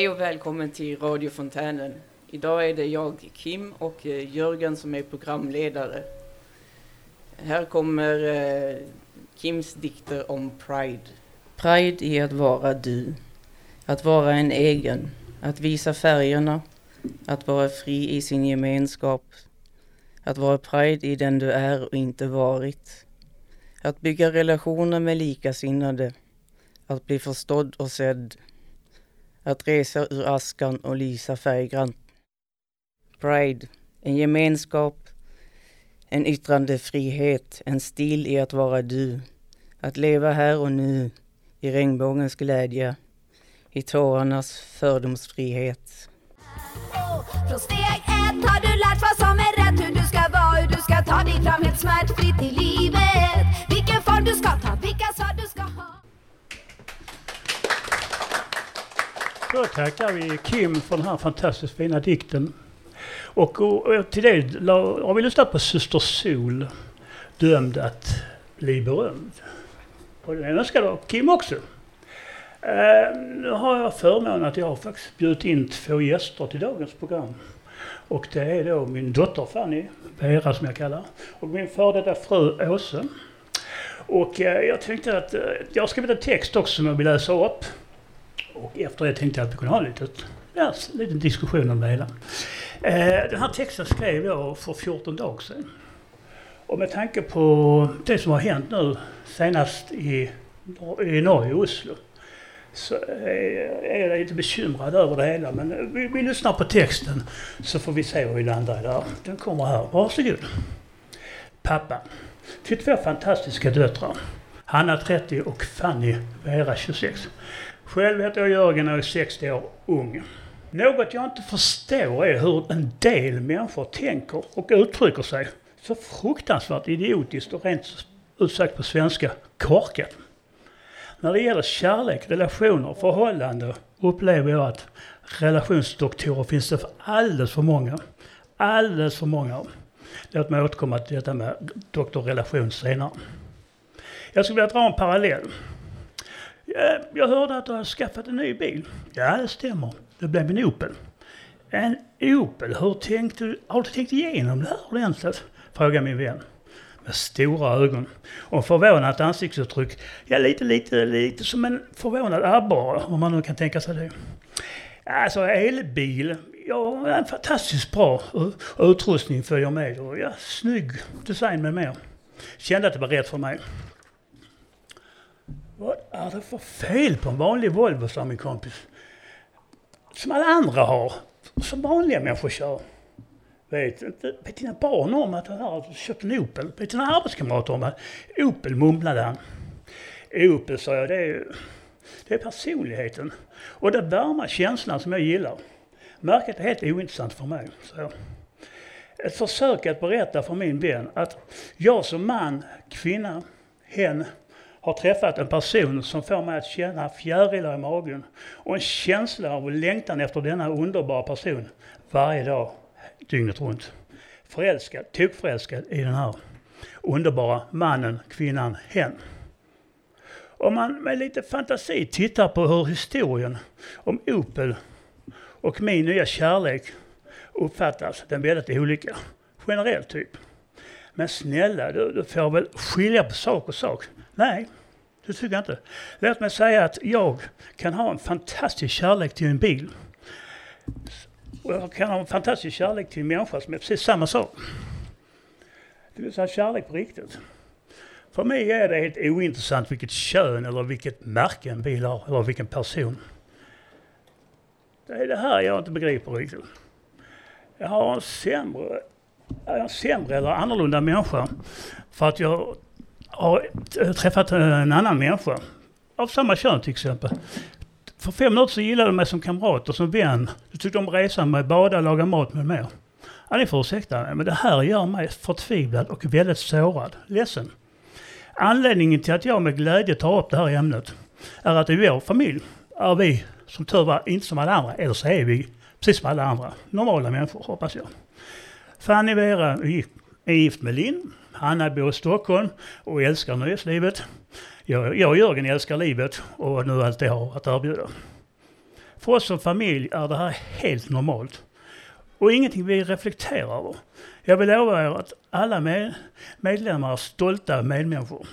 Hej och välkommen till Radio Fontänen. Idag är det jag, Kim, och eh, Jörgen som är programledare. Här kommer eh, Kims dikter om Pride. Pride är att vara du, att vara en egen, att visa färgerna, att vara fri i sin gemenskap, att vara Pride i den du är och inte varit. Att bygga relationer med likasinnade, att bli förstådd och sedd, att resa ur askan och lysa färggrant. Pride, en gemenskap, en yttrandefrihet, en stil i att vara du. Att leva här och nu, i regnbågens glädje, i tårarnas fördomsfrihet. Från steg ett har du lärt vad Då tackar vi Kim för den här fantastiskt fina dikten. Och, och, och till det har vi lyssnat på Syster Sol, dömd att bli berömd. Och den önskar då Kim också. Eh, nu har jag förmånen att jag har faktiskt bjudit in två gäster till dagens program. Och det är då min dotter Fanny, Vera som jag kallar, och min före detta fru Åse. Och eh, jag tänkte att eh, jag har skrivit en text också som jag vill läsa upp. Och efter det tänkte jag att vi kunde ha en liten, ja, en liten diskussion om det hela. Eh, den här texten skrev jag för 14 dagar sedan. Och med tanke på det som har hänt nu senast i, i Norge, Oslo, så är är jag lite bekymrad över det hela. Men vi, vi lyssnar på texten så får vi se var vi landar där. Den kommer här. Varsågod. Pappa. Till två fantastiska döttrar. Hanna 30 och Fanny Vera 26. Själv heter jag Jörgen och är 60 år ung. Något jag inte förstår är hur en del människor tänker och uttrycker sig så fruktansvärt idiotiskt och rent ut sagt på svenska korkat. När det gäller kärlek, relationer, förhållande upplever jag att relationsdoktorer finns det för alldeles för många. Alldeles för många. Låt mig återkomma till detta med doktorrelation senare. Jag skulle vilja dra en parallell. Eh, jag hörde att du har skaffat en ny bil. Ja, det stämmer. Det blev en Opel. En Opel? Hur tänkte du? Har du tänkt igenom det här ordentligt? Frågade min vän. Med stora ögon och förvånat ansiktsuttryck. Ja, lite, lite, lite som en förvånad abborre, om man nu kan tänka sig det. Alltså elbil, ja, en fantastiskt bra utrustning följer med och ja, snygg design med mer. Kände att det var rätt för mig. Vad är det för fel på en vanlig Volvo, sa min kompis. Som alla andra har. Som vanliga människor kör. Vet, inte- vet dina barn om att han har köpt en Opel? Vet dina arbetskamrater om att Opel mumlade han. Opel, sa jag, det är, det är personligheten. Och den varma känslan som jag gillar. Märket är helt ointressant för mig. Så. jag. Ett försök att berätta för min vän att jag som man, kvinna, hen har träffat en person som får mig att känna fjärilar i magen och en känsla av längtan efter denna underbara person varje dag, dygnet runt. Förälskad, tokförälskad i den här underbara mannen, kvinnan, hen. Om man med lite fantasi tittar på hur historien om Opel och min nya kärlek uppfattas den väldigt olika. Generellt typ. Men snälla, du, du får väl skilja på sak och sak? Nej, det tycker jag inte. Låt mig säga att jag kan ha en fantastisk kärlek till en bil. Och jag kan ha en fantastisk kärlek till en människa som är precis samma sak. Det vill säga kärlek på riktigt. För mig är det helt ointressant vilket kön eller vilket märke en bil har eller vilken person. Det är det här jag inte begriper riktigt. Jag har en sämre, jag är en sämre eller annorlunda människa för att jag har träffat en annan människa av samma kön till exempel. För fem minuter så gillade du mig som kamrat och som vän. Du tyckte om resan med bada, laga mat med mer. Ja, ni får ursäkta mig, men det här gör mig förtvivlad och väldigt sårad. Ledsen. Anledningen till att jag med glädje tar upp det här ämnet är att i vår familj är vi som tur var inte som alla andra, eller så är vi precis som alla andra. Normala människor hoppas jag. Fanny Vera är gift med Linn. Hanna bor i Stockholm och älskar nöjeslivet. Jag, jag och Jörgen älskar livet och nu allt det har att erbjuda. För oss som familj är det här helt normalt. Och ingenting vi reflekterar över. Jag vill lova er att alla med, medlemmar är stolta medmänniskor.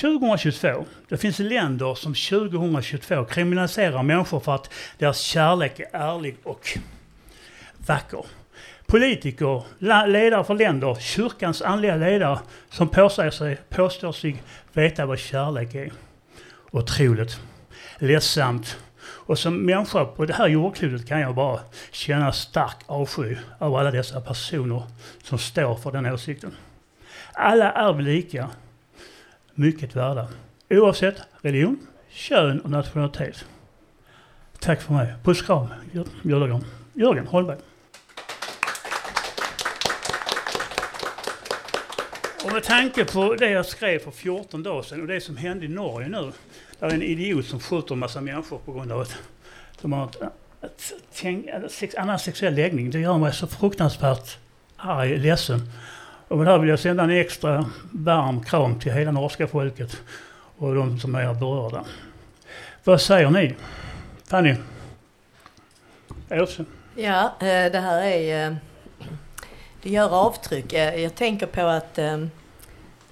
2022, det finns länder som 2022 kriminaliserar människor för att deras kärlek är ärlig och vacker. Politiker, ledare för länder, kyrkans andliga ledare som påstår sig, påstår sig veta vad kärlek är. Otroligt. Ledsamt. Och som människa på det här jordklotet kan jag bara känna stark avsky av alla dessa personer som står för den åsikten. Alla är vi lika mycket värda. Oavsett religion, kön och nationalitet. Tack för mig. Puss kram, Jörgen Holmberg. Och med tanke på det jag skrev för 14 dagar sedan och det som hände i Norge nu. Där är en idiot som skjuter en massa människor på grund av att de har ett, ett, annan sexuell läggning. Det gör mig så fruktansvärt arg, ledsen. Och med det här vill jag sända en extra varm kram till hela norska folket och de som är berörda. Vad säger ni? Fanny? Åse? Ja, eh, det här är... Eh, det gör avtryck. Eh, jag tänker på att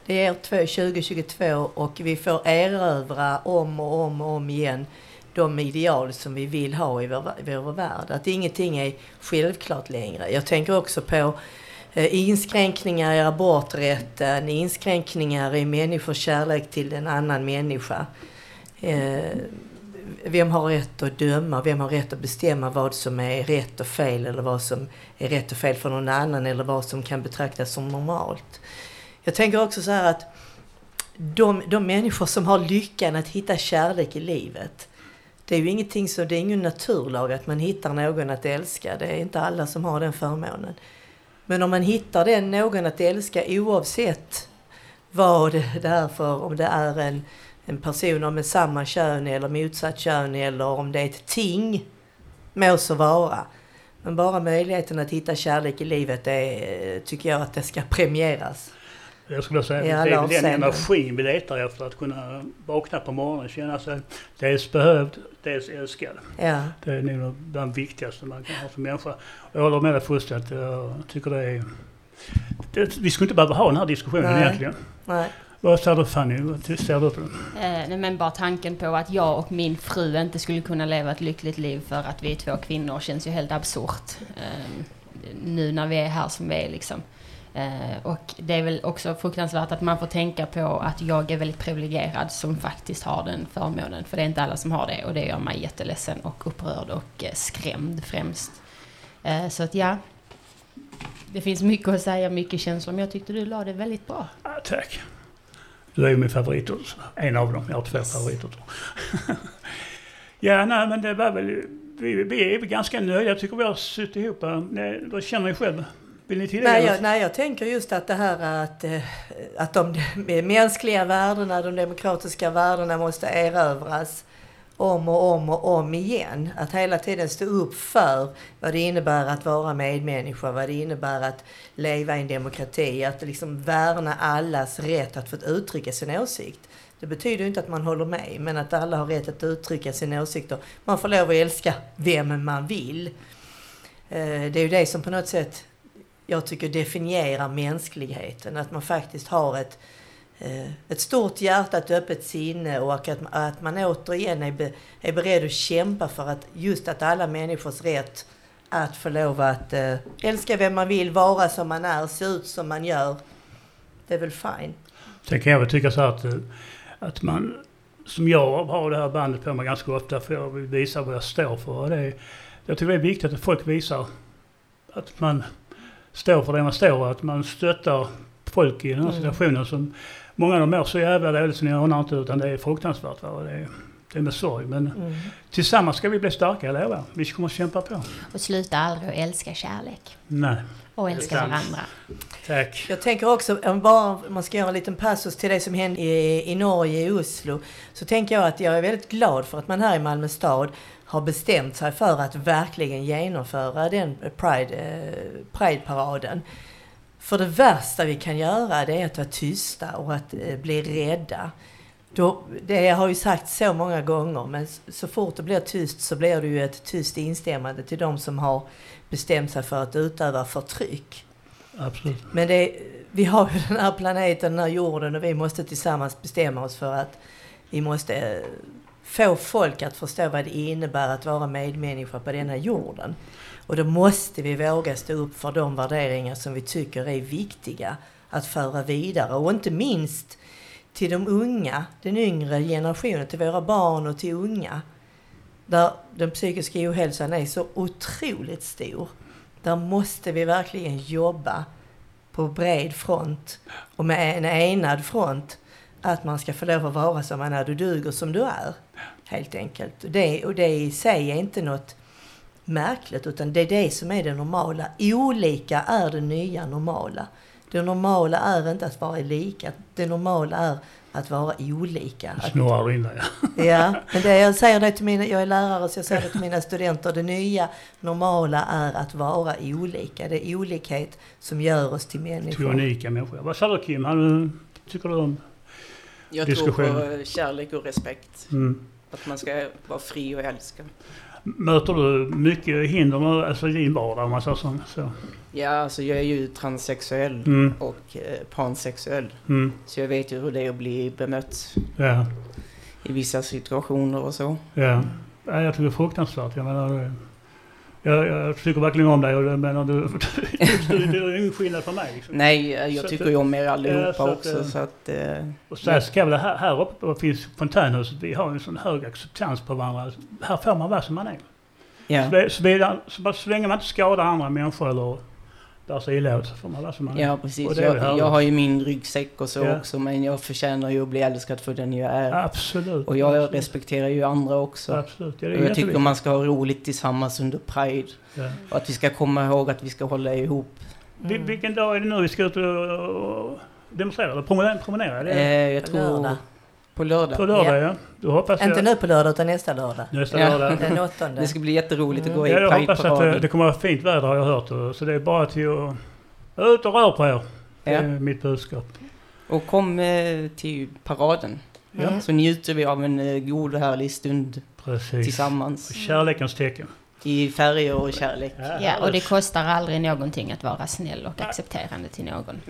det är 2022 och vi får erövra om och om och om igen de ideal som vi vill ha i vår, vår värld. Att ingenting är självklart längre. Jag tänker också på eh, inskränkningar i aborträtten, inskränkningar i människors kärlek till en annan människa. Eh, vem har rätt att döma? Vem har rätt att bestämma vad som är rätt och fel eller vad som är rätt och fel för någon annan eller vad som kan betraktas som normalt? Jag tänker också så här att de, de människor som har lyckan att hitta kärlek i livet det är ju ingenting så, det är ingen naturlag att man hittar någon att älska. Det är inte alla som har den förmånen. Men om man hittar den någon att älska oavsett vad det är för, om det är en, en person med samma kön eller motsatt kön eller om det är ett ting, må så vara. Men bara möjligheten att hitta kärlek i livet, det tycker jag att det ska premieras. Jag skulle säga att det är den energin vi letar efter. Att kunna vakna på morgonen och känna sig dels behövd, dels älskad. Ja. Det är nog det viktigaste man kan ha som människa. Jag håller med dig fullständigt. Jag tycker det är... Det, vi skulle inte behöva ha den här diskussionen Nej. egentligen. Nej. Vad säger du Fanny? Vad ser du på det? Eh, men bara tanken på att jag och min fru inte skulle kunna leva ett lyckligt liv för att vi är två kvinnor känns ju helt absurt. Eh, nu när vi är här som vi är liksom. Eh, och det är väl också fruktansvärt att man får tänka på att jag är väldigt privilegierad som faktiskt har den förmånen. För det är inte alla som har det och det gör mig jätteledsen och upprörd och eh, skrämd främst. Eh, så att ja, det finns mycket att säga, mycket känslor, men jag tyckte du la det väldigt bra. Ja, tack. Du är ju min favorit En av dem. Jag har två favoriter. ja, nej men det var väl... Vi, vi är ganska nöjda. Jag tycker vi har suttit ihop. Det känner jag själv? Vill ni tillägga nej, jag, nej, jag tänker just att det här att, eh, att de mänskliga värdena, de demokratiska värdena måste erövras om och om och om igen. Att hela tiden stå upp för vad det innebär att vara medmänniska, vad det innebär att leva i en demokrati, att liksom värna allas rätt att få uttrycka sin åsikt. Det betyder inte att man håller med, men att alla har rätt att uttrycka sina åsikter. Man får lov att älska vem man vill. Eh, det är ju det som på något sätt jag tycker definierar mänskligheten. Att man faktiskt har ett, eh, ett stort hjärta, ett öppet sinne och att, att man återigen är, be, är beredd att kämpa för att just att alla människors rätt att få lov att eh, älska vem man vill, vara som man är, se ut som man gör. Det är väl fine. Sen kan jag väl tycka så att, eh, att man, som jag har det här bandet på mig ganska ofta för jag vill visa vad jag står för. Det är, jag tycker det är viktigt att folk visar att man står för det man står att man stöttar folk i den här mm. situationen som många av dem mår så jävla dåligt så ni anar inte utan det är fruktansvärt. Va? Det, är, det är med sorg men mm. tillsammans ska vi bli starka, jag lovar. Vi kommer att kämpa på. Och sluta aldrig att älska kärlek. Nej. Och älska varandra. Tack. Jag tänker också, om bara man ska göra en liten passus till det som hände i, i Norge, i Oslo. Så tänker jag att jag är väldigt glad för att man här i Malmö stad har bestämt sig för att verkligen genomföra den Pride, eh, Pride-paraden. För det värsta vi kan göra det är att vara tysta och att eh, bli rädda. då, det har ju sagt så många gånger, men så fort det blir tyst så blir det ju ett tyst instämmande till de som har bestämt sig för att utöva förtryck. Absolut. Men det, vi har ju den här planeten, den här jorden och vi måste tillsammans bestämma oss för att vi måste eh, få folk att förstå vad det innebär att vara medmänniska på denna jorden. Och då måste vi våga stå upp för de värderingar som vi tycker är viktiga att föra vidare och inte minst till de unga, den yngre generationen, till våra barn och till unga. Där den psykiska ohälsan är så otroligt stor. Där måste vi verkligen jobba på bred front och med en enad front att man ska få lov att vara som man är. Du duger som du är, helt enkelt. Det, och det i sig är inte något märkligt, utan det är det som är det normala. Olika är det nya normala. Det normala är inte att vara lika, det normala är att vara olika. Snarare in ja. ja, men det, jag säger det till mina, jag är lärare så jag säger det till mina studenter. Det nya normala är att vara olika. Det är olikhet som gör oss till människor. Till unika människor. Vad säger du Kim? Har tycker du om Jag Diskussion. tror på kärlek och respekt. mm. Att man ska vara fri och älska. Möter du mycket hinder med, alltså, i din vardag om man säger så? så. Ja, alltså jag är ju transsexuell Mm. och eh, pansexuell. Mm. Så jag vet ju hur det är att bli bemött Ja. i vissa situationer och så. Ja. ja. Jag tycker det är fruktansvärt. Jag menar, jag, jag tycker verkligen om dig och menar, du, du, det är ingen skillnad för mig. Liksom. Nej, jag Så tycker att- ju om er allihopa så att, också så att... Eh, Och så här ska väl här, här uppe finns fontänhuset, vi har en sån hög acceptans på varandra. Här får man vara som man är. ja. Så, det- så, så, så länge man inte skadar andra människor eller bär sig illa åt så får man vara som man är. Ja, precis. Jag, jag har ju min ryggsäck och så Ja. också, men jag förtjänar ju att bli älskad för den jag är. Absolut. Och jag absolut. respekterar ju andra också. Absolut. Ja, Och jag tycker man ska ha roligt tillsammans under Pride. Ja. Och att vi ska komma ihåg att vi ska hålla ihop. Vil- Vilken dag är det nu vi ska ut och, demonstrera? Eller promenera? promenera? Det Eh, jag tror... Lördag. På lördag. på lördag ja. Då hoppas jag... Inte nu på lördag utan nästa lördag. Nästa Ja. lördag. Den åttonde. Det ska bli jätteroligt att gå i Ja, jag hoppas att det, Pride-paraden. det kommer att vara fint väder har jag hört. Så det är bara till att ut och rör på er. Det Ja. är mitt budskap. Och kom eh, till paraden. Ja. Så njuter vi av en eh, god och härlig stund Precis. tillsammans. Kärlekens tecken. I färger och kärlek. Ja, och det kostar aldrig någonting att vara snäll och accepterande till någon.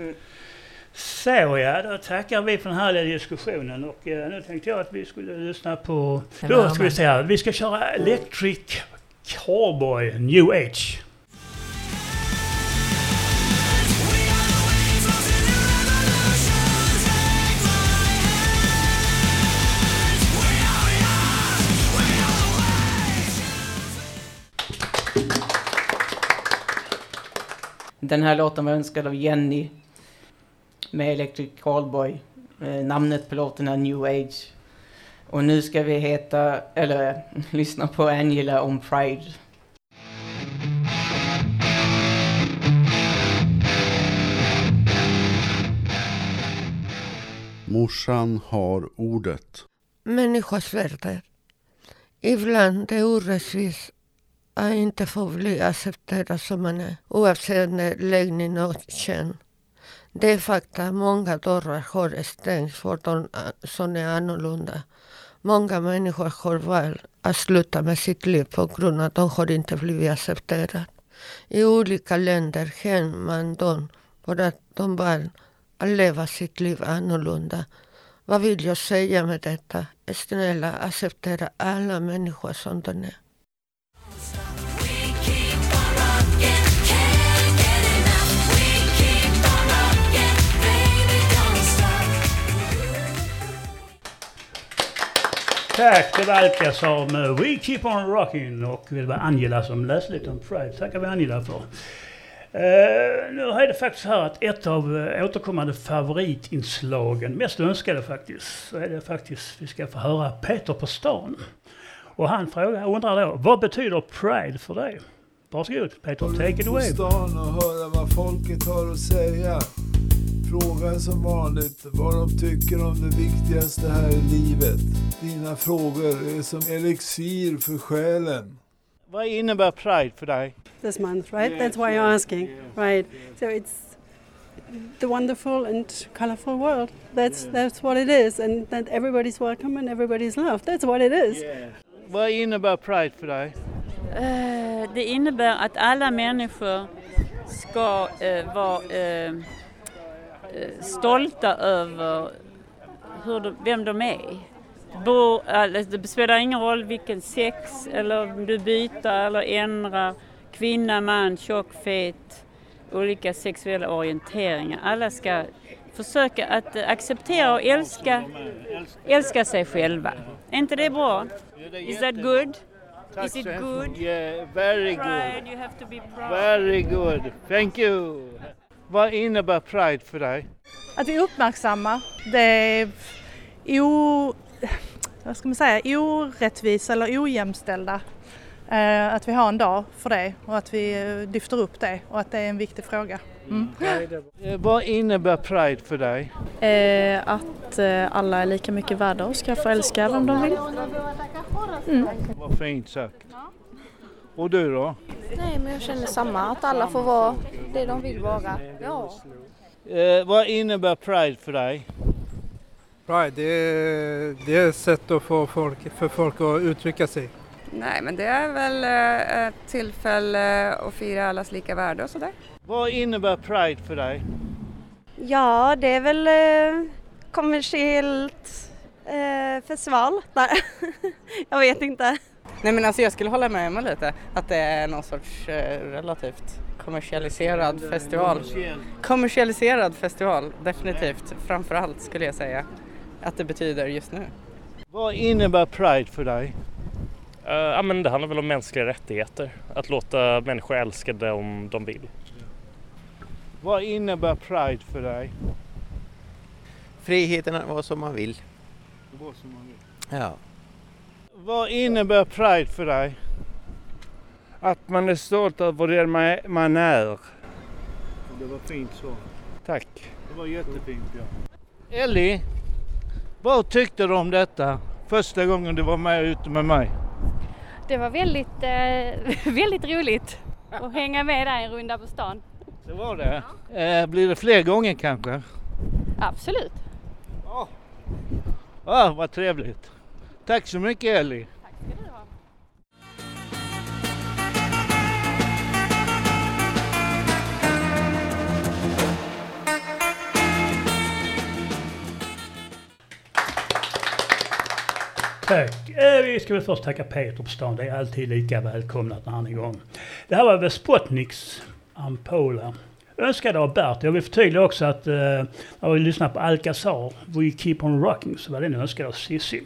Så ja, då tackar vi för den här diskussionen och eh, nu tänkte jag att vi skulle lyssna på... Då ska vi se här, vi ska köra Electric Cowboy New Age. Den här låten var önskad av Jenny med Electric Callboy. Eh, namnet på låten är New Age. Och nu ska vi heta, eller lyssna på Angela om Pride. Morsan har ordet. Människors värde. Ibland det orättvist att inte få bli accepterad som man är oavsett läggning och kön. Det är fakta många dörrar har stängts för de som är annorlunda. Många människor har valt att sluta med sitt liv på grund av att de har inte blivit accepterade. I olika länder hänger man dem för att de valt att leva sitt liv annorlunda. Vad vill jag säga med detta? Snälla acceptera alla människor som de är. Tack, det var Alka som eh, We Keep On Rocking och det var Angela som läste lite om Pride. Tackar vi Angela för. Uh, nu är det faktiskt så här att ett av uh, återkommande favoritinslagen, mest önskade faktiskt, så är det faktiskt, vi ska få höra Peter på stan. Och han frågar, undrar då, vad betyder Pride för dig? Varsågod Peter, take it på away. stan och höra vad folket har att säga. Fråga som vanligt vad de tycker om det viktigaste här i livet. Dina frågor är som elixir för själen. Vad innebär Pride för dig? this month, right? That's why you're asking, right? So it's the wonderful and colorful world. That's that's what it is, and that everybody's welcome and everybody's loved. That's what it is. Vad innebär Pride för dig? Eh, Det innebär att alla människor ska eh, vara eh, stolta över hur de, vem de är. Bor, alltså, det spelar ingen roll vilken sex eller om du byter eller ändrar, kvinna, man, tjock, fet, olika sexuella orienteringar. Alla ska försöka att eh, acceptera och älska, älska sig själva. Är inte det bra? Is that good? Is it good? Yeah, very good. Pride, you have to be proud. Very good. Thank you. Vad innebär Pride för dig? Att vi uppmärksammar det o, vad ska man säga, orättvisa eller ojämställda. Eh, att vi har en dag för det och att vi eh, lyfter upp det och att det är en viktig fråga. Mm. Eh, Vad innebär Pride för dig? Eh, att eh, alla är lika mycket värda och ska få älska vem de vill. Mm. Vad fint sagt. Och du då? Nej, men jag känner samma, att alla får vara det de vill vara. Ja. Eh, vad innebär Pride för dig? Pride, det är, det är ett sätt att få folk, för folk att uttrycka sig. Nej, men det är väl eh, ett tillfälle att fira allas lika värde och sådär. Vad innebär Pride för dig? Ja, det är väl eh, kommersiellt eh, festival. Nej, jag vet inte. Nej men alltså jag skulle hålla med Emma lite att det är någon sorts eh, relativt kommersialiserad festival. Kommersialiserad festival, definitivt. Framförallt skulle jag säga att det betyder just nu. Vad innebär Pride för dig? Ja, men det handlar väl om mänskliga rättigheter. Att låta människor älska dem de vill. Vad innebär Pride för dig? Friheten att vara som man vill. Ja. Vad innebär Pride för dig? Att man är stolt över den man- man är. Det var fint så. Tack. Det var jättefint ja. Ellie, vad tyckte du om detta? Första gången du var med ute med mig. Det var väldigt, eh, väldigt roligt att hänga med där en runda på stan. Det var det? Eh, blir det fler gånger kanske? Absolut. Ah, vad trevligt. Tack så mycket Ellie. Tack. Eh, Vi ska väl först tacka Peter på stan. Det är alltid lika välkomnat när han är igång. Det här var Vespotniks Ampola. Önskade av Bert. Jag vill förtydliga också att eh, när vi lyssnade på Alcazar, We Keep On Rocking, så var den önskad av Cissi.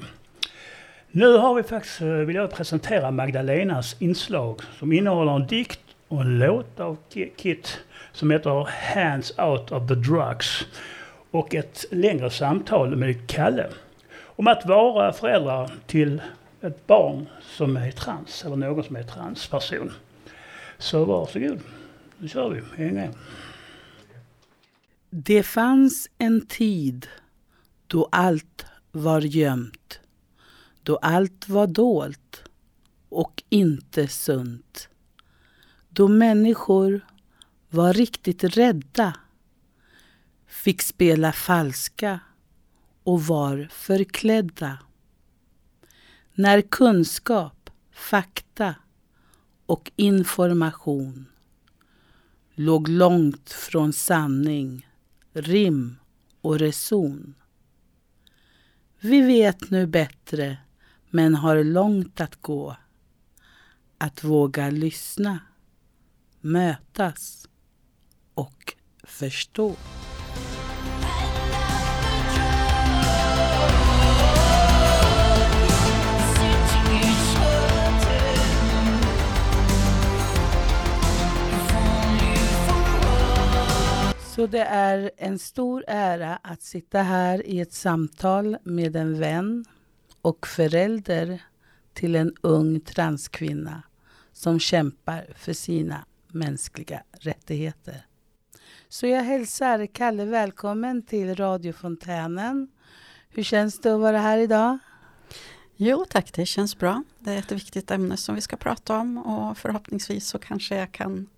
Nu har vi faktiskt, eh, vill jag presentera Magdalenas inslag som innehåller en dikt och en låt av Kit som heter Hands Out of the Drugs och ett längre samtal med Kalle om att vara föräldrar till ett barn som är trans eller någon som är transperson. Så varsågod, nu kör vi. Häng med. Det fanns en tid då allt var gömt, då allt var dolt och inte sunt. Då människor var riktigt rädda, fick spela falska och var förklädda. När kunskap, fakta och information låg långt från sanning, rim och reson. Vi vet nu bättre, men har långt att gå. Att våga lyssna, mötas och förstå. Så det är en stor ära att sitta här i ett samtal med en vän och förälder till en ung transkvinna som kämpar för sina mänskliga rättigheter. Så jag hälsar Kalle välkommen till radiofontänen. Hur känns det att vara här idag? Jo tack, det känns bra. Det är ett viktigt ämne som vi ska prata om och förhoppningsvis så kanske jag kan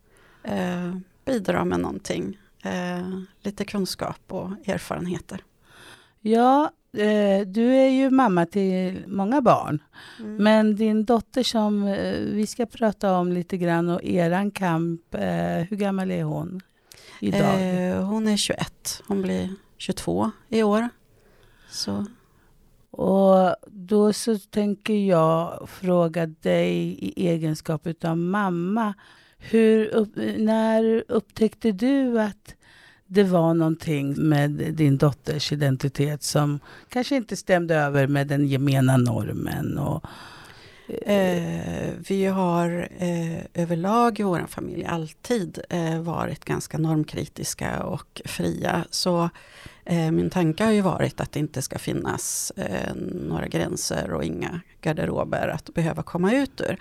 eh, bidra med någonting eh, lite kunskap och erfarenheter. Ja, du är ju mamma till många barn. Mm. Men din dotter som eh, vi ska prata om lite grann och eran kamp, eh, hur gammal är hon idag? Eh, hon är 21, hon blir 22 i år. Så. Och då så tänker jag fråga dig i egenskap av mamma. Hur när upptäckte du att det var någonting med din dotters identitet som kanske inte stämde över med den gemena normen? Och, Eh, vi har eh, överlag i vår familj alltid eh, varit ganska normkritiska och fria. Så eh, min tanke har ju varit att det inte ska finnas eh, några gränser och inga garderober att behöva komma ut ur.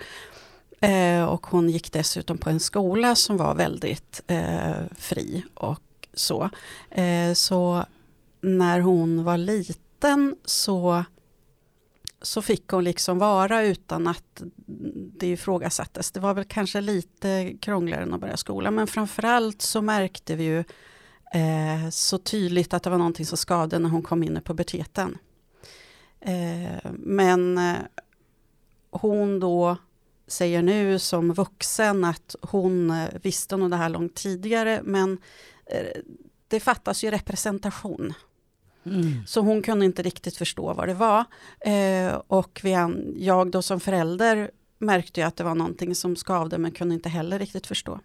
Eh, och hon gick dessutom på en skola som var väldigt eh, fri och så. Eh, så när hon var liten så så fick hon liksom vara utan att det ifrågasattes. Det var väl kanske lite krångligare än att börja skolan, men framförallt så märkte vi ju eh, så tydligt att det var någonting som skadade när hon kom in i puberteten. Eh, men eh, hon då säger nu som vuxen att hon eh, visste nog det här långt tidigare, men det fattas ju representation. Mm. Så hon kunde inte riktigt förstå vad det var. Eh, och vi, jag då som förälder märkte ju att det var någonting som skavde men kunde inte heller riktigt förstå.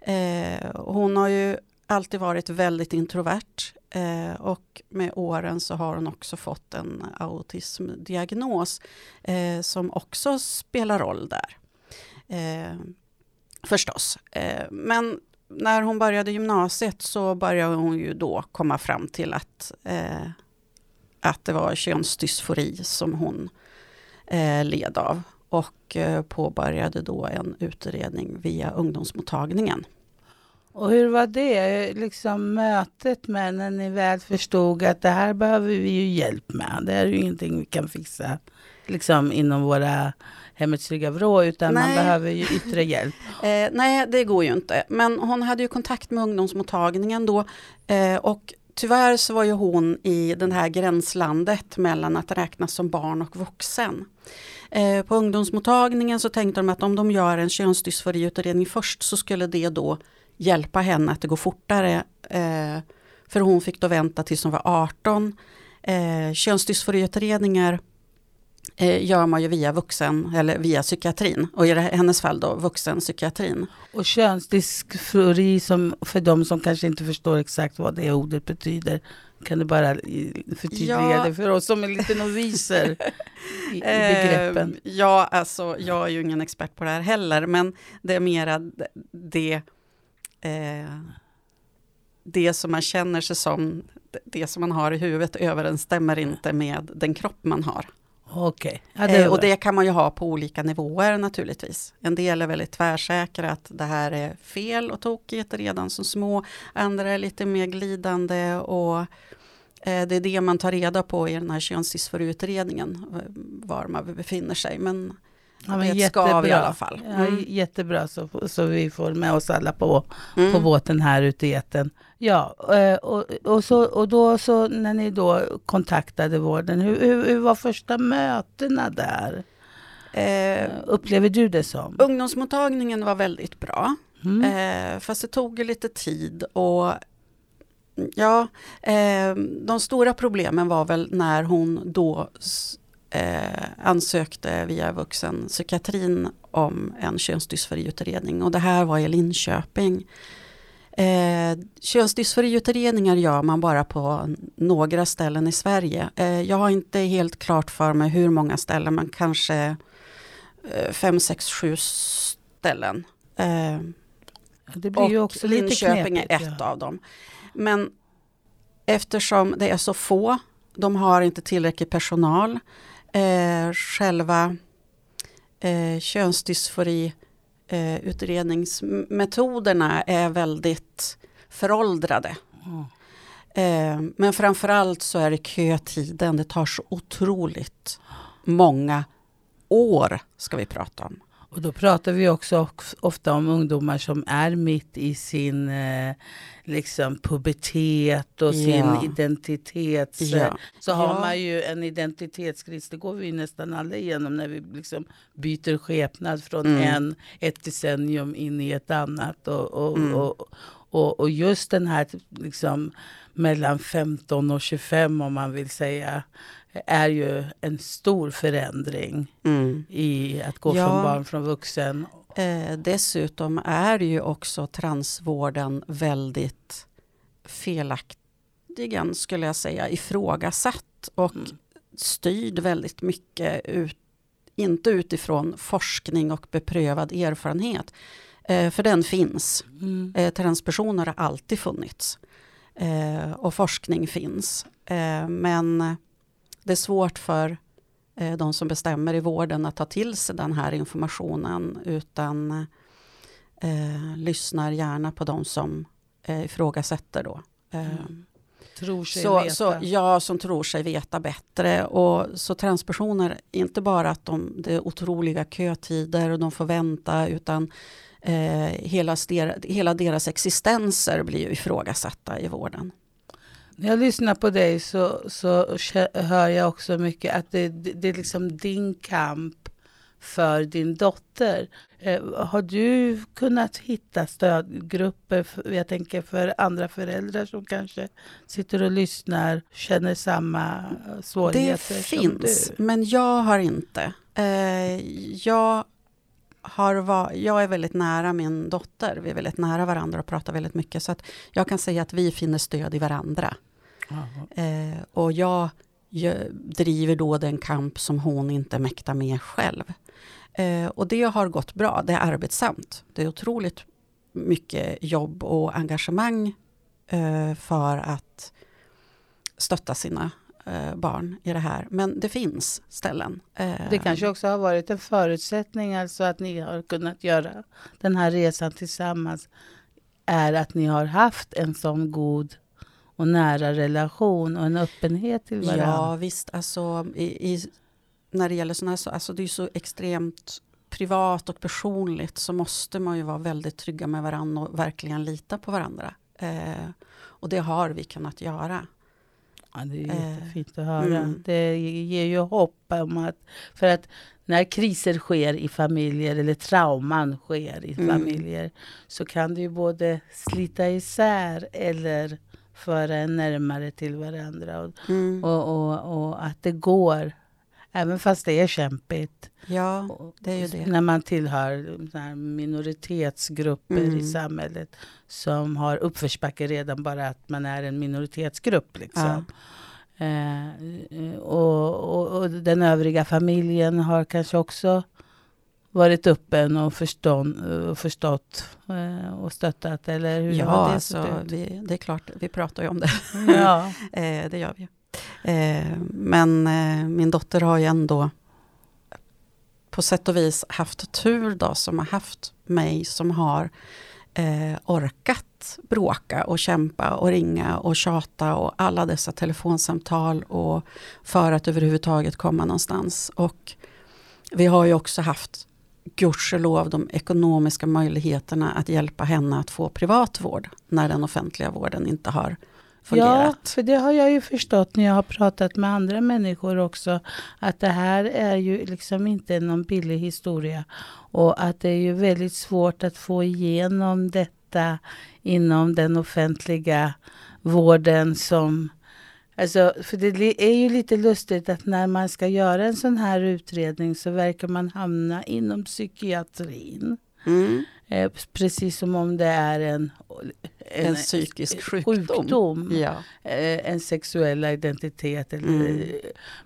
Eh, hon har ju alltid varit väldigt introvert eh, och med åren så har hon också fått en autismdiagnos eh, som också spelar roll där. Eh, förstås. Eh, men när hon började gymnasiet så började hon ju då komma fram till att, eh, att det var könsdysfori som hon eh, led av. Och eh, påbörjade då en utredning via ungdomsmottagningen. Och hur var det, liksom mötet med när ni väl förstod att det här behöver vi ju hjälp med. Det är ju ingenting vi kan fixa liksom inom våra Hemmets trygga vrå, utan nej. man behöver ju yttre hjälp. Eh, nej, det går ju inte. Men hon hade ju kontakt med ungdomsmottagningen då eh, och tyvärr så var ju hon i det här gränslandet mellan att räknas som barn och vuxen. Eh, på ungdomsmottagningen så tänkte de att om de gör en könsdysforiutredning först så skulle det då hjälpa henne att det går fortare. Eh, för hon fick då vänta tills hon var 18. Eh, könsdysforiutredningar gör man ju via vuxen eller via psykiatrin och i hennes fall då vuxenpsykiatrin. Och könsdysfori som för de som kanske inte förstår exakt vad det ordet betyder kan du bara förtydliga ja. det för oss som är lite noviser i, i begreppen? ja, alltså jag är ju ingen expert på det här heller, men det är mera det, eh, det som man känner sig som, det som man har i huvudet överensstämmer inte med den kropp man har. Okay. Ja, eh, och det kan man ju ha på olika nivåer naturligtvis. En del är väldigt tvärsäkra att det här är fel och tokigt redan som små. Andra är lite mer glidande och eh, det är det man tar reda på i den här könsdysforiutredningen, var man befinner sig. Men Ja, det är ett skav i alla fall. Mm. Ja, jättebra, så, så vi får med oss alla på, mm. på båten här ute i eten. Ja, eh, och, och, så, och då så när ni då kontaktade vården, hur, hur, hur var första mötena där? Eh, Upplever du det som? Ungdomsmottagningen var väldigt bra. Mm. Eh, fast det tog lite tid och ja, eh, de stora problemen var väl när hon då eh, ansökte via vuxenpsykiatrin om en könsdysforiutredning och det här var i Linköping. Eh, könsdysforiutredningar gör man bara på några ställen i Sverige. Eh, jag har inte helt klart för mig hur många ställen, men kanske eh, fem, sex, sju ställen. Eh, det blir ju också Linköping knepigt, är ett ja. av dem. Men eftersom det är så få, de har inte tillräcklig personal, eh, själva eh, könsdysfori eh, utredningsmetoderna är väldigt föråldrade. Mm. Eh, men framförallt så är det kötiden. Det tar så otroligt många år ska vi prata om. Och då pratar vi också ofta om ungdomar som är mitt i sin eh, liksom pubertet och sin Ja. identitets... Ja. Så har Ja. man ju en identitetskris. Det går vi nästan alla igenom när vi liksom byter skepnad från Mm. en, ett decennium in i ett annat. Och, och, Mm. och, och, och just den här liksom, mellan 15 och 25 om man vill säga är ju en stor förändring Mm. i att gå Ja. från barn från vuxen. Eh, dessutom är ju också transvården väldigt felaktigen, skulle jag säga, ifrågasatt och styrd väldigt mycket, ut, inte utifrån forskning och beprövad erfarenhet. Eh, för den finns. Mm. Eh, transpersoner har alltid funnits. Eh, och forskning finns. Eh, men det är svårt för eh, de som bestämmer i vården att ta till sig den här informationen utan eh, lyssnar gärna på de som eh, ifrågasätter då. Eh, Tror sig så, veta. så, ja, som tror sig veta bättre. Och så transpersoner, inte bara att de, det är otroliga kötider och de får vänta, utan eh, hela, ster, hela deras existenser blir ju ifrågasatta i vården. När jag lyssnar på dig så, så hör jag också mycket att det, det, det är liksom din kamp för din dotter. Eh, har du kunnat hitta stödgrupper, för, jag tänker för andra föräldrar som kanske sitter och lyssnar, känner samma eh, Det svårigheter som finns, men jag har inte. Eh, jag, har va, jag är väldigt nära min dotter. Vi är väldigt nära varandra och pratar väldigt mycket. Så att jag kan säga att vi finner stöd i varandra. Eh, och jag, jag driver då den kamp som hon inte mäktar med själv. Eh, och det har gått bra. Det är arbetsamt. Det är otroligt mycket jobb och engagemang eh, för att stötta sina eh, barn i det här. Men det finns ställen. Eh, Det kanske också har varit en förutsättning, alltså att ni har kunnat göra den här resan tillsammans, är att ni har haft en sån god och nära relation och en öppenhet till varandra. Ja visst, alltså, i, i, när det gäller sådana här så, alltså det är så extremt privat och personligt så måste man ju vara väldigt trygga med varandra och verkligen lita på varandra. Eh, och det har vi kunnat göra. Ja, det är Eh, jättefint att höra. mm. Det ger ju hopp om att... För att när kriser sker i familjer eller trauman sker i Mm. familjer så kan det ju både slita isär eller föra en närmare till varandra. Och, Mm. och, och, och att det går, även fast det är kämpigt. Ja, det är ju det. När man tillhör minoritetsgrupper Mm. i samhället som har uppförsbacke redan bara att man är en minoritetsgrupp. Liksom. Eh, och, och, och den övriga familjen har kanske också varit öppen och, förstånd, förstått eh, och stöttat, eller hur Ja, det alltså, vi, det är klart, vi pratar ju om det. Ja. eh, det gör vi. Eh, men eh, min dotter har ju ändå på sätt och vis haft tur då, som har haft mig som har eh, orkat bråka och kämpa och ringa och tjata och alla dessa telefonsamtal och för att överhuvudtaget komma någonstans. Och vi har ju också haft gudskelov de ekonomiska möjligheterna att hjälpa henne att få privat vård när den offentliga vården inte har fungerat. Ja, för det har jag ju förstått när jag har pratat med andra människor också. Att det här är ju liksom inte någon billig historia. Och att det är ju väldigt svårt att få igenom detta inom den offentliga vården som Alltså, för det är ju lite lustigt att när man ska göra en sån här utredning så verkar man hamna inom psykiatrin. Mm. Eh, precis som om det är en, En psykisk sjukdom. sjukdom. Ja. Eh, en sexuell identitet. Eller, Mm.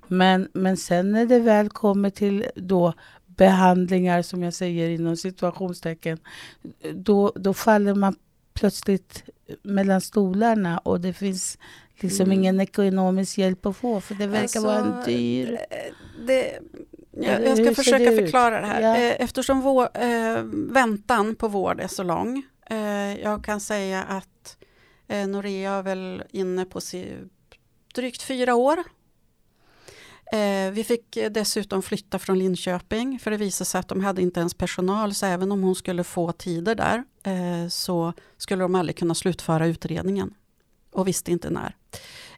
men, men sen när det väl kommer till då behandlingar, som jag säger inom situationstecken, då, då faller man plötsligt mellan stolarna och det finns liksom Mm. ingen ekonomisk hjälp att få för det verkar vara en Alltså, dyr... eh, Det, jag, jag ska försöka det förklara det här. Ja. Eh, Eftersom vår, eh, väntan på vård är så lång. Eh, jag kan säga att eh, Norea är väl inne på si, drygt fyra år. Eh, vi fick dessutom flytta från Linköping för det visade sig att de hade inte ens personal så även om hon skulle få tider där eh, så skulle de aldrig kunna slutföra utredningen och visste inte när.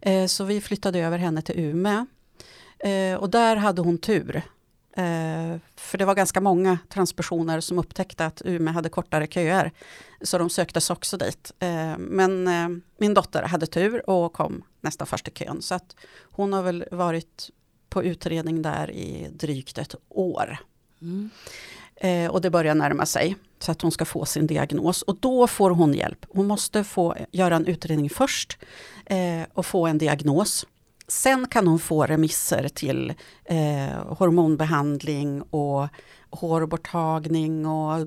Eh, så vi flyttade över henne till Umeå och där hade hon tur. Eh, för det var ganska många transpersoner som upptäckte att Umeå hade kortare köer. Så de söktes också dit. Eh, men eh, min dotter hade tur och kom nästan först i kön. Så att hon har väl varit på utredning där i drygt ett år. Mm. Och det börjar närma sig så att hon ska få sin diagnos. Och då får hon hjälp. Hon måste få göra en utredning först och få en diagnos. Sen kan hon få remisser till eh, hormonbehandling och hårborttagning och eh,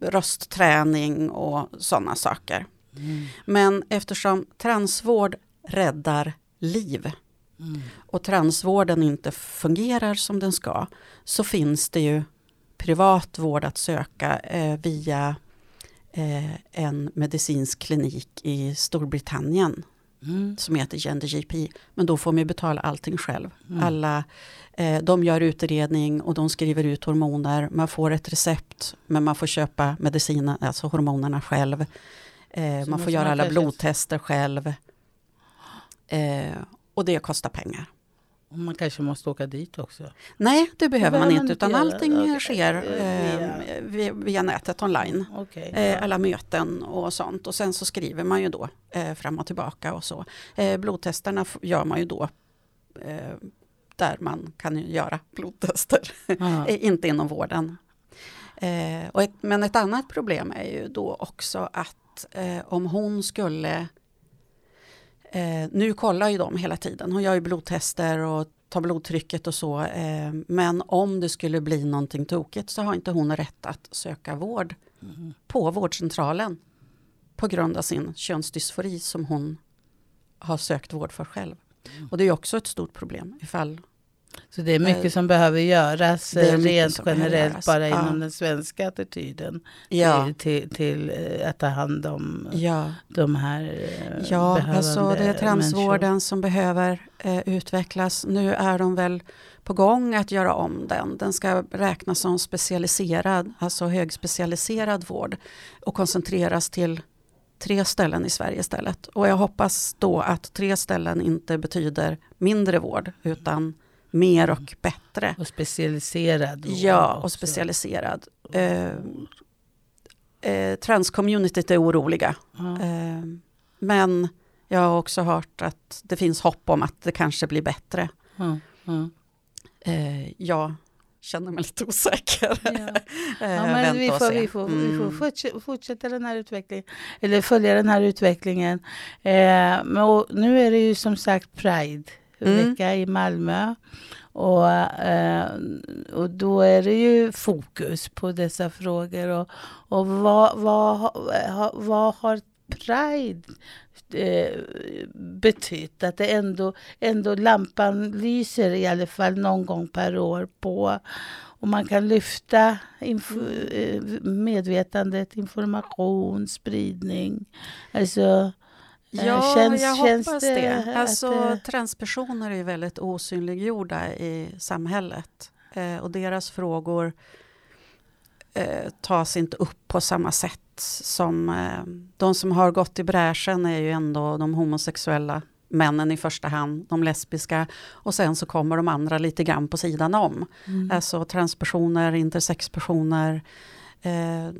röstträning och sådana saker. Mm. Men eftersom transvård räddar liv Mm. och transvården inte fungerar som den ska så finns det ju privat vård att söka eh, via eh, en medicinsk klinik i Storbritannien Mm. som heter Gender GP. Men då får man ju betala allting själv. Mm. Alla, eh, de gör utredning och de skriver ut hormoner. Man får ett recept men man får köpa medicinen, alltså hormonerna själv. Eh, man får göra alla blodtester själv. Eh, och det kostar pengar. Man kanske måste åka dit också. Nej, det behöver man inte, utan allting Okej. sker Eh, eh, via, via nätet online. Okej. Eh, alla möten och sånt. Och sen så skriver man ju då eh, fram och tillbaka och så. Eh, blodtesterna gör man ju då eh, där man kan göra blodtester. Eh, inte inom vården. Eh, ett, men ett annat problem är ju då också att om hon skulle Eh, nu kollar ju de hela tiden. Hon gör ju blodtester och tar blodtrycket och så. Eh, men om det skulle bli någonting tokigt så har inte hon rätt att söka vård Mhm. på vårdcentralen. På grund av sin könsdysfori som hon har sökt vård för själv. Och det är också ett stort problem ifall Så det är mycket Eh, som behöver göras eh, rent generellt göras. bara Ja. inom den svenska attityden Ja. till, till, till eh, att ta hand om Ja. de här Ja, alltså det är transvården människor. som behöver eh, utvecklas. Nu är de väl på gång att göra om den. Den ska räknas som specialiserad, alltså högspecialiserad vård och koncentreras till tre ställen i Sverige istället. Och jag hoppas då att tre ställen inte betyder mindre vård utan mer och bättre. Och specialiserad Ja, och också. specialiserad. Eh, eh, transcommunityt är oroliga. Ja. Eh, men jag har också hört att det finns hopp om att det kanske blir bättre. Ja, ja. Eh, jag känner mig lite osäker. Eh, Ja, men vänta vi får, vi, får, vi får Mm. fortsätta, fortsätta den här utvecklingen, eller följa den här utvecklingen. Eh, men nu är det ju som sagt Pride-vecka Mm. i Malmö. Och, eh, och då är det ju fokus på dessa frågor. Och, och vad, vad, vad har Pride eh, betytt? Att det ändå, ändå lampan lyser i alla fall någon gång per år på och man kan lyfta inf- eh, medvetandet, information, spridning. Alltså, Ja, känns, jag känns hoppas det. det. att, Alltså, eh, transpersoner är väldigt osynliggjorda i samhället. Eh, och deras frågor eh, tas inte upp på samma sätt som eh, de som har gått i bräschen är ju ändå de homosexuella männen i första hand, de lesbiska och sen så kommer de andra lite grann på sidan om. Mm. Alltså transpersoner, intersexpersoner. Eh,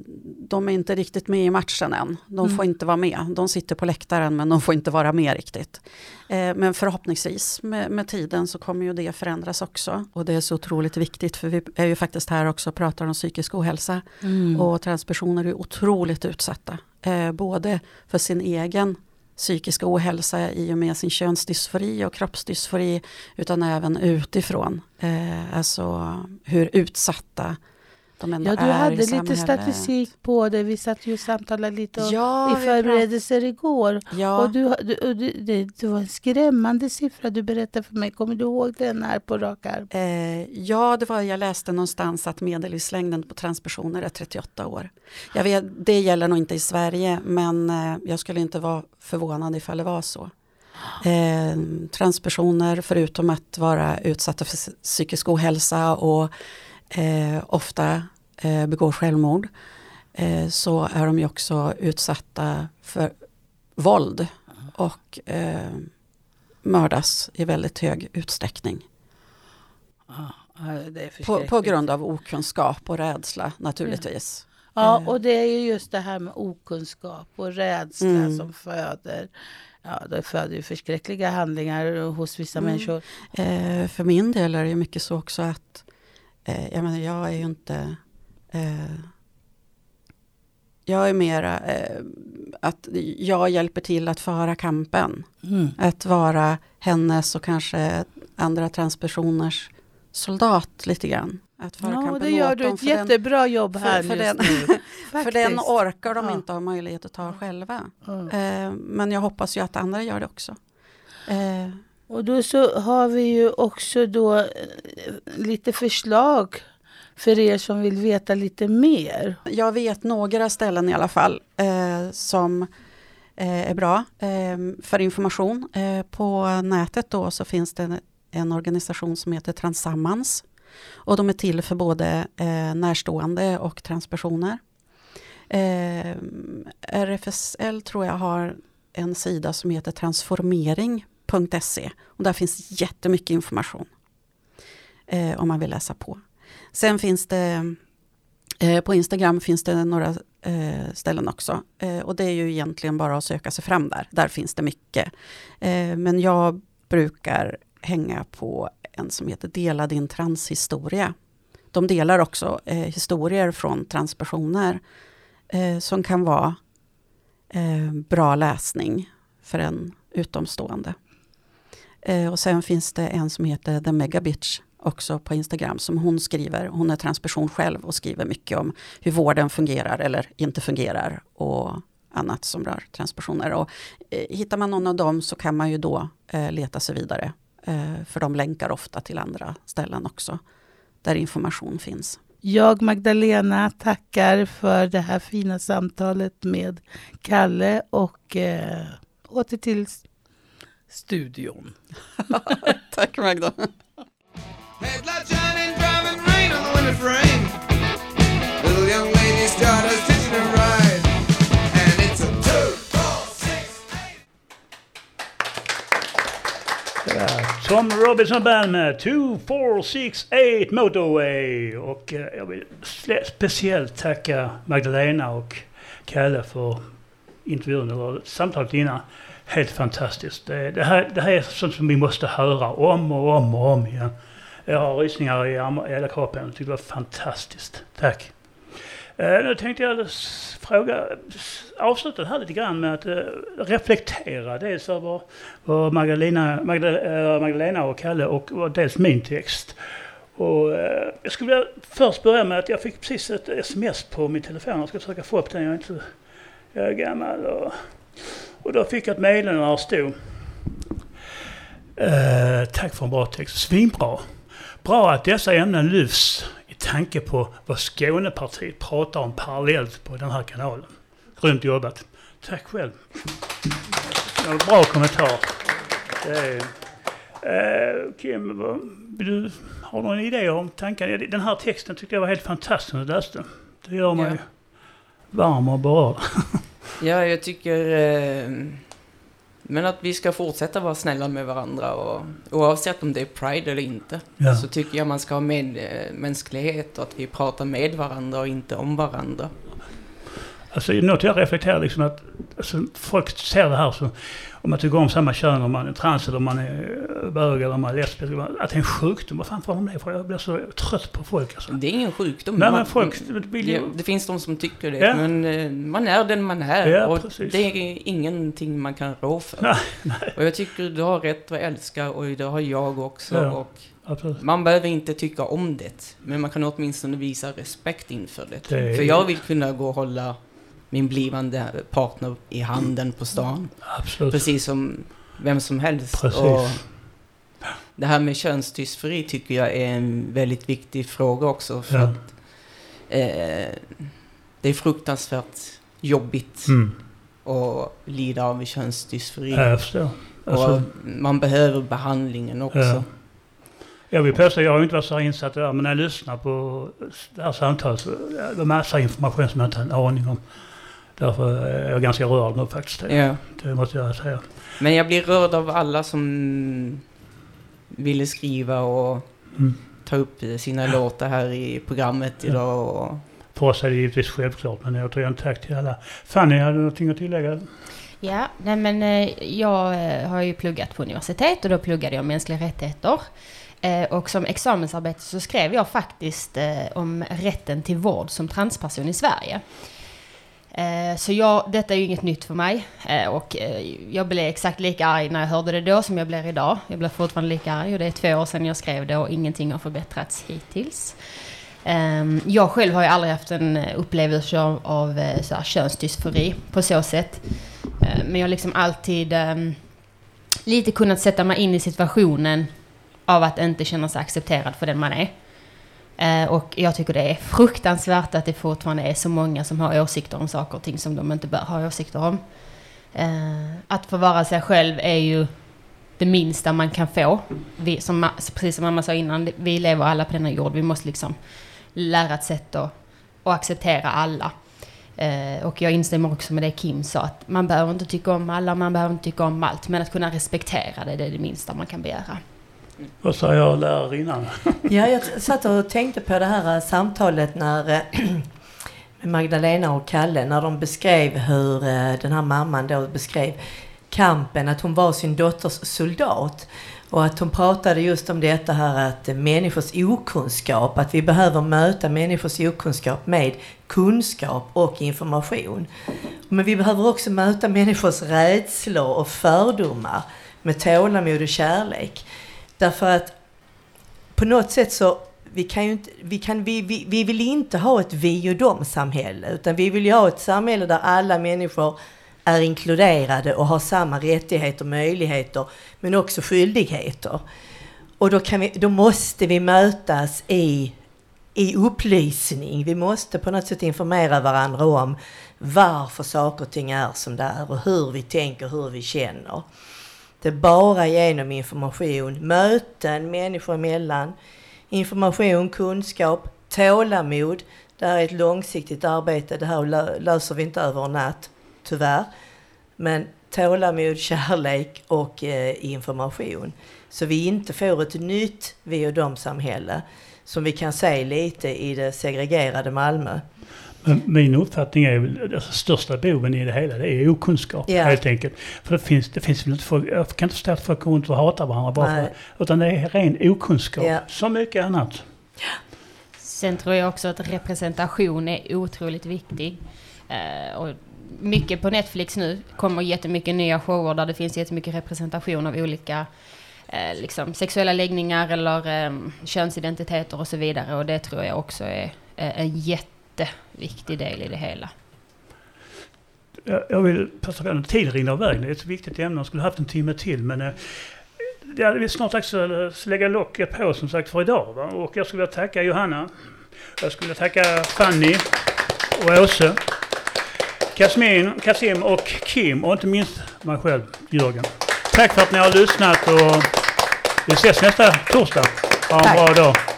de är inte riktigt med i matchen än. De Mm. får inte vara med. De sitter på läktaren men de får inte vara med riktigt. Eh, men förhoppningsvis med, med tiden så kommer ju det förändras också. Och det är så otroligt viktigt för vi är ju faktiskt här också och pratar om psykisk ohälsa. Mm. Och transpersoner är otroligt utsatta. Eh, både för sin egen psykiska ohälsa i och med sin könsdysfori och kroppsdysfori utan även utifrån. Eh, alltså hur utsatta de ändå Ja, du är hade lite samhället. statistik på det. Vi satt ju och samtalade lite Ja, i förberedelser igår. Ja. Och, du, du, du, det, det var en skrämmande siffra du berättade för mig. Kommer du ihåg den här på rak arm? Eh, ja, det var, jag läste någonstans att medellivslängden på transpersoner är 38 år. Jag vet, det gäller nog inte i Sverige, men eh, jag skulle inte vara förvånad ifall det var så. Eh, transpersoner, förutom att vara utsatta för psykisk ohälsa och eh, ofta eh, begår självmord, eh, så är de ju också utsatta för våld och eh, mördas i väldigt hög utsträckning. på, på grund av okunskap och rädsla naturligtvis. Ja, Eh, och det är ju just det här med okunskap och rädsla Mm. som föder Ja, det föder ju förskräckliga handlingar hos vissa Mm. människor. Eh, för min del är det ju mycket så också att eh, jag, menar, jag är ju inte... Eh, jag är mera eh, att jag hjälper till att föra kampen. Mm. Att vara hennes och kanske andra transpersoners soldat lite grann. Att föra Ja, kampen det gör åt du ett för den- jättebra jobb här för, för just den, nu. för den orkar de Ja. inte ha möjlighet att ta själva. Mm. Eh, men jag hoppas ju att andra gör det också. Eh, och då så har vi ju också då eh, lite förslag för er som vill veta lite mer. Jag vet några ställen i alla fall eh, som eh, är bra eh, för information. Eh, på nätet då så finns det en, en organisation som heter Transammans. Och de är till för både eh, närstående och transpersoner. Eh, RFSL tror jag har en sida som heter transformering transformering.se. Och där finns jättemycket information eh, om man vill läsa på. Sen finns det Eh, på Instagram finns det några eh, ställen också. Eh, och det är ju egentligen bara att söka sig fram där. Där finns det mycket. Eh, men jag brukar hänga på en som heter Dela din transhistoria. De delar också eh, historier från transpersoner eh, som kan vara eh, bra läsning för en utomstående. Eh, och sen finns det en som heter The Megabitch också på Instagram som hon skriver. Hon är transperson själv och skriver mycket om hur vården fungerar eller inte fungerar och annat som rör transpersoner. Och, eh, hittar man någon av dem så kan man ju då eh, leta sig vidare. Eh, för de länkar ofta till andra ställen också där information finns. Jag, Magdalena, tackar för det här fina samtalet med Kalle och eh, åter till studion. Tack Magda. Tom Robinson Band med 2468 Motorway. Och eh, jag vill speciellt tacka Magdalena och Kalle för intervjun, eller samtalet innan. Helt fantastiskt. Det, det, här, det här är sånt som vi måste höra om och om och om igen. Jag har rysningar i, arm- i hela kroppen. Det var fantastiskt. Tack. Eh, nu tänkte jag fråga, avsluta det här lite grann med att eh, reflektera dels över vad Magdalena, Magdalena, eh, Magdalena och Kalle och, och dels min text. Och, eh, jag skulle vilja först börja med att jag fick precis ett sms på min telefon. Jag ska försöka få upp den. Jag är inte jag är gammal. Och, och då fick jag ett meddelande där det stod. Eh, tack för en bra text. Svinbra. Bra att dessa ämnen lyfts i tanke på vad Skånepartiet pratar om parallellt på den här kanalen. Grymt jobbat. Tack själv. Bra kommentar. Eh, Kim, vad, du, har du någon idé om tankar? Den här texten tyckte jag var helt fantastisk när jag läste. Det gör mig Ja. varm och berörd. Ja, jag tycker... Eh, men att vi ska fortsätta vara snälla med varandra och oavsett om det är Pride eller inte. Ja. Så tycker jag man ska ha med eh, mänsklighet och att vi pratar med varandra och inte om varandra. Alltså något jag reflekterar liksom att alltså, folk ser det här som om man tycker om samma kön, om man är trans eller om man är bög eller om man är lesbisk. Att det är en sjukdom. Vad fan får de det för? Jag blir så trött på folk alltså. Det är ingen sjukdom. Nej men folk vill ju... Det finns de som tycker det, Ja. men eh, man är den man är. Ja, och precis. det är ingenting man kan rå för. Nej, Och jag tycker du har rätt att älska och det har jag också. Ja, och absolut. man behöver inte tycka om det, men man kan åtminstone visa respekt inför det. Det är- För jag vill kunna gå och hålla min blivande partner i handen på stan. Absolut. Precis som vem som helst. Precis. Och det här med könsdysfori tycker jag är en väldigt viktig fråga också. För Ja. att eh, det är fruktansvärt jobbigt Mm. att lida av könsdysfori. Ja, jag förstår. Alltså- och man behöver behandlingen också. Ja. Jag vill påstå, jag har inte varit så insatt i det där, men när jag lyssnar på det här samtalet så är det massa information som jag inte har en aning om. Därför är jag ganska rörd nu faktiskt. Ja. Det måste jag säga. Men jag blir rörd av alla som ville skriva och Mm. ta upp sina låtar här i programmet idag. Och, För oss är det givetvis självklart, men återigen tack till alla. Fanny, hade du någonting att tillägga? Ja, nej men eh, jag eh, har ju pluggat på universitet och då pluggade jag mänskliga rättigheter. Eh, Och som examensarbete så skrev jag faktiskt om rätten till vård som transperson i Sverige. Eh, så jag, detta är ju inget nytt för mig eh, och eh, jag blev exakt lika arg när jag hörde det då som jag blir idag. Jag blir fortfarande lika arg och det är två år sedan jag skrev det och ingenting har förbättrats hittills. Ehm, jag själv har ju aldrig haft en upplevelse av, så här, könsdysfori på så sätt. Men jag har liksom alltid ehm, lite kunnat sätta mig in i situationen av att inte känna sig accepterad för den man är. Eh, Och jag tycker det är fruktansvärt att det fortfarande är så många som har åsikter om saker och ting som de inte bör ha åsikter om. Eh, Att få vara sig själv är ju det minsta man kan få. Vi, som, precis som mamma sa innan, vi lever alla på denna jord. Vi måste liksom lära ett sätt att, att acceptera alla. Eh, och jag instämmer också med det Kim sa, att man behöver inte tycka om alla, man behöver inte tycka om allt, men att kunna respektera det, det är det minsta man kan begära. Vad sa jag lärarinnan? Ja, jag satt och tänkte på det här eh, samtalet när eh, med Magdalena och Kalle när de beskrev hur eh, den här mamman då beskrev kampen, att hon var sin dotters soldat. Och att hon pratade just om detta här att människors okunskap, att vi behöver möta människors okunskap med kunskap och information. Men vi behöver också möta människors rädslor och fördomar med tålamod och kärlek. Därför att på något sätt så vi kan ju inte, vi, kan, vi, vi, vi vill inte ha ett vi och dom-samhälle, utan vi vill ju ha ett samhälle där alla människor är inkluderade och har samma rättigheter och möjligheter, men också skyldigheter. Och då, kan vi, då måste vi mötas i, i upplysning. Vi måste på något sätt informera varandra om varför saker och ting är som det är och hur vi tänker, hur vi känner. Det är bara genom information, möten människor emellan, information, kunskap, tålamod. Det här är ett långsiktigt arbete. Det här löser vi inte över en natt, tyvärr. Men tålamod, kärlek och eh, information. Så vi inte får ett nytt vi och dom-samhälle som vi kan se lite i det segregerade Malmö. Men min uppfattning är väl alltså, största boven i det hela, det är okunskap Ja. helt enkelt. För det finns, det finns väl inte folk, jag kan inte förstå att folk går runt och hatar varandra bara för, utan det är ren okunskap. Ja. Så mycket annat. Sen tror jag också att representation är otroligt viktig. Eh, och mycket på Netflix nu kommer jättemycket nya shower där det finns jättemycket representation av olika eh, liksom, sexuella läggningar eller eh, könsidentiteter och så vidare. Och det tror jag också är eh, en jätteviktig del i det hela. Jag, vill passa på, tiden rinner iväg. Det är ett viktigt ämne. Jag skulle haft en timme till men eh, ja, vi snart också eh, lägga locket på som sagt för idag. Va? Och jag skulle vilja tacka Johanna. Jag skulle vilja tacka Fanny och Åse. Kasmin, Kasim och Kim och inte minst mig själv, Jörgen. Tack för att ni har lyssnat och vi ses nästa torsdag. Ha en Tack. bra dag.